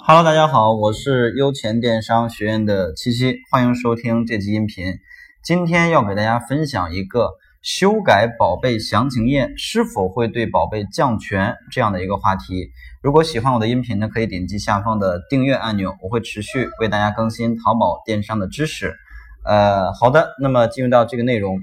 Hello，大家好，我是优钱电商学院的七七，欢迎收听这期音频。今天要给大家分享一个修改宝贝详情页是否会对宝贝降权这样的一个话题。如果喜欢我的音频呢，可以点击下方的订阅按钮，我会持续为大家更新淘宝电商的知识。呃，好的，那么进入到这个内容。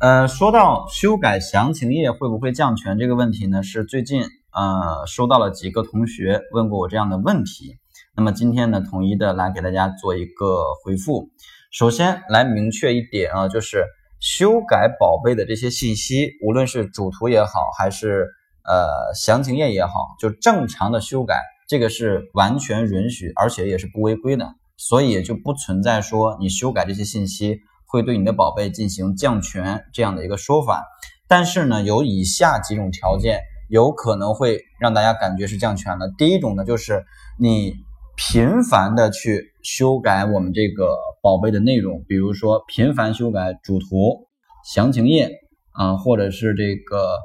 呃，说到修改详情页会不会降权这个问题呢，是最近。呃，收到了几个同学问过我这样的问题，那么今天呢，统一的来给大家做一个回复。首先来明确一点啊，就是修改宝贝的这些信息，无论是主图也好，还是呃详情页也好，就正常的修改，这个是完全允许，而且也是不违规的，所以也就不存在说你修改这些信息会对你的宝贝进行降权这样的一个说法。但是呢，有以下几种条件。有可能会让大家感觉是降权了。第一种呢，就是你频繁的去修改我们这个宝贝的内容，比如说频繁修改主图、详情页啊，或者是这个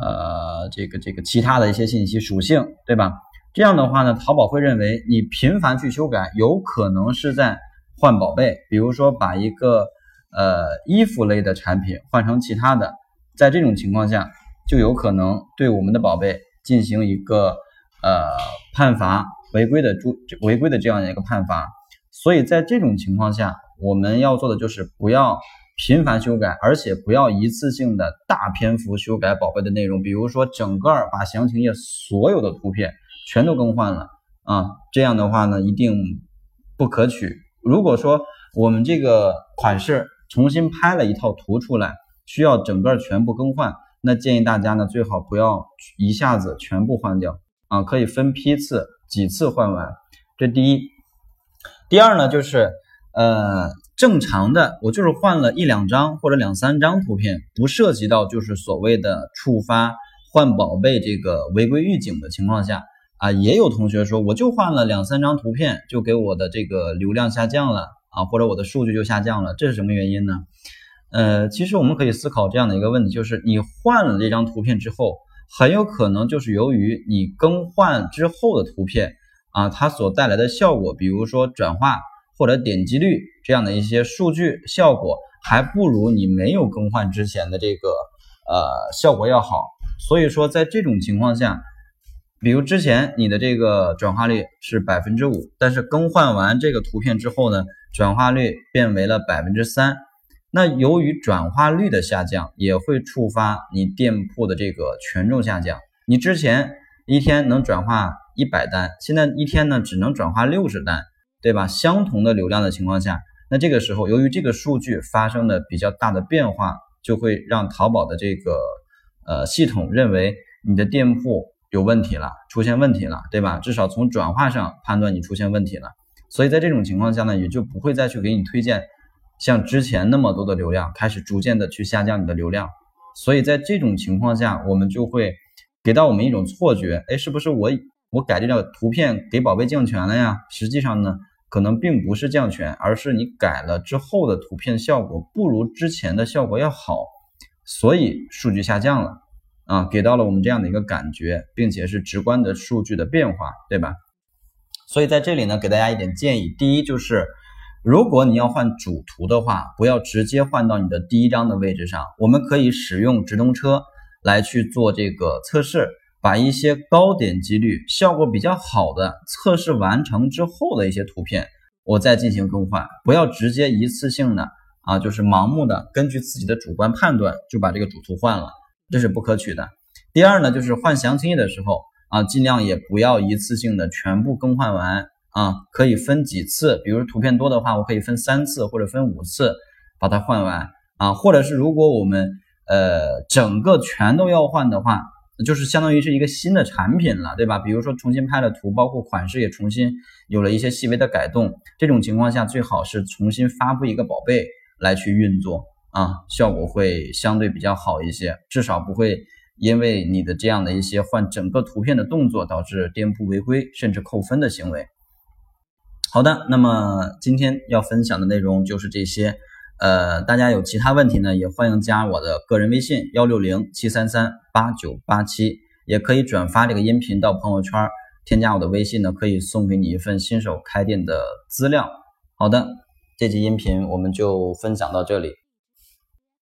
呃这个这个其他的一些信息属性，对吧？这样的话呢，淘宝会认为你频繁去修改，有可能是在换宝贝，比如说把一个呃衣服类的产品换成其他的，在这种情况下。就有可能对我们的宝贝进行一个呃判罚违规的注违规的这样一个判罚，所以在这种情况下，我们要做的就是不要频繁修改，而且不要一次性的大篇幅修改宝贝的内容，比如说整个把详情页所有的图片全都更换了啊，这样的话呢一定不可取。如果说我们这个款式重新拍了一套图出来，需要整个全部更换。那建议大家呢，最好不要一下子全部换掉啊，可以分批次几次换完。这第一，第二呢，就是呃正常的，我就是换了一两张或者两三张图片，不涉及到就是所谓的触发换宝贝这个违规预警的情况下啊，也有同学说，我就换了两三张图片，就给我的这个流量下降了啊，或者我的数据就下降了，这是什么原因呢？呃，其实我们可以思考这样的一个问题，就是你换了这张图片之后，很有可能就是由于你更换之后的图片啊，它所带来的效果，比如说转化或者点击率这样的一些数据效果，还不如你没有更换之前的这个呃效果要好。所以说，在这种情况下，比如之前你的这个转化率是百分之五，但是更换完这个图片之后呢，转化率变为了百分之三。那由于转化率的下降，也会触发你店铺的这个权重下降。你之前一天能转化一百单，现在一天呢只能转化六十单，对吧？相同的流量的情况下，那这个时候由于这个数据发生的比较大的变化，就会让淘宝的这个呃系统认为你的店铺有问题了，出现问题了，对吧？至少从转化上判断你出现问题了，所以在这种情况下呢，也就不会再去给你推荐。像之前那么多的流量开始逐渐的去下降你的流量，所以在这种情况下，我们就会给到我们一种错觉，哎，是不是我我改这个图片给宝贝降权了呀？实际上呢，可能并不是降权，而是你改了之后的图片效果不如之前的效果要好，所以数据下降了啊，给到了我们这样的一个感觉，并且是直观的数据的变化，对吧？所以在这里呢，给大家一点建议，第一就是。如果你要换主图的话，不要直接换到你的第一张的位置上。我们可以使用直通车来去做这个测试，把一些高点击率、效果比较好的测试完成之后的一些图片，我再进行更换。不要直接一次性的啊，就是盲目的根据自己的主观判断就把这个主图换了，这是不可取的。第二呢，就是换详情页的时候啊，尽量也不要一次性的全部更换完。啊，可以分几次，比如图片多的话，我可以分三次或者分五次把它换完啊，或者是如果我们呃整个全都要换的话，就是相当于是一个新的产品了，对吧？比如说重新拍了图，包括款式也重新有了一些细微的改动，这种情况下最好是重新发布一个宝贝来去运作啊，效果会相对比较好一些，至少不会因为你的这样的一些换整个图片的动作导致店铺违规甚至扣分的行为。好的，那么今天要分享的内容就是这些。呃，大家有其他问题呢，也欢迎加我的个人微信幺六零七三三八九八七，也可以转发这个音频到朋友圈，添加我的微信呢，可以送给你一份新手开店的资料。好的，这期音频我们就分享到这里。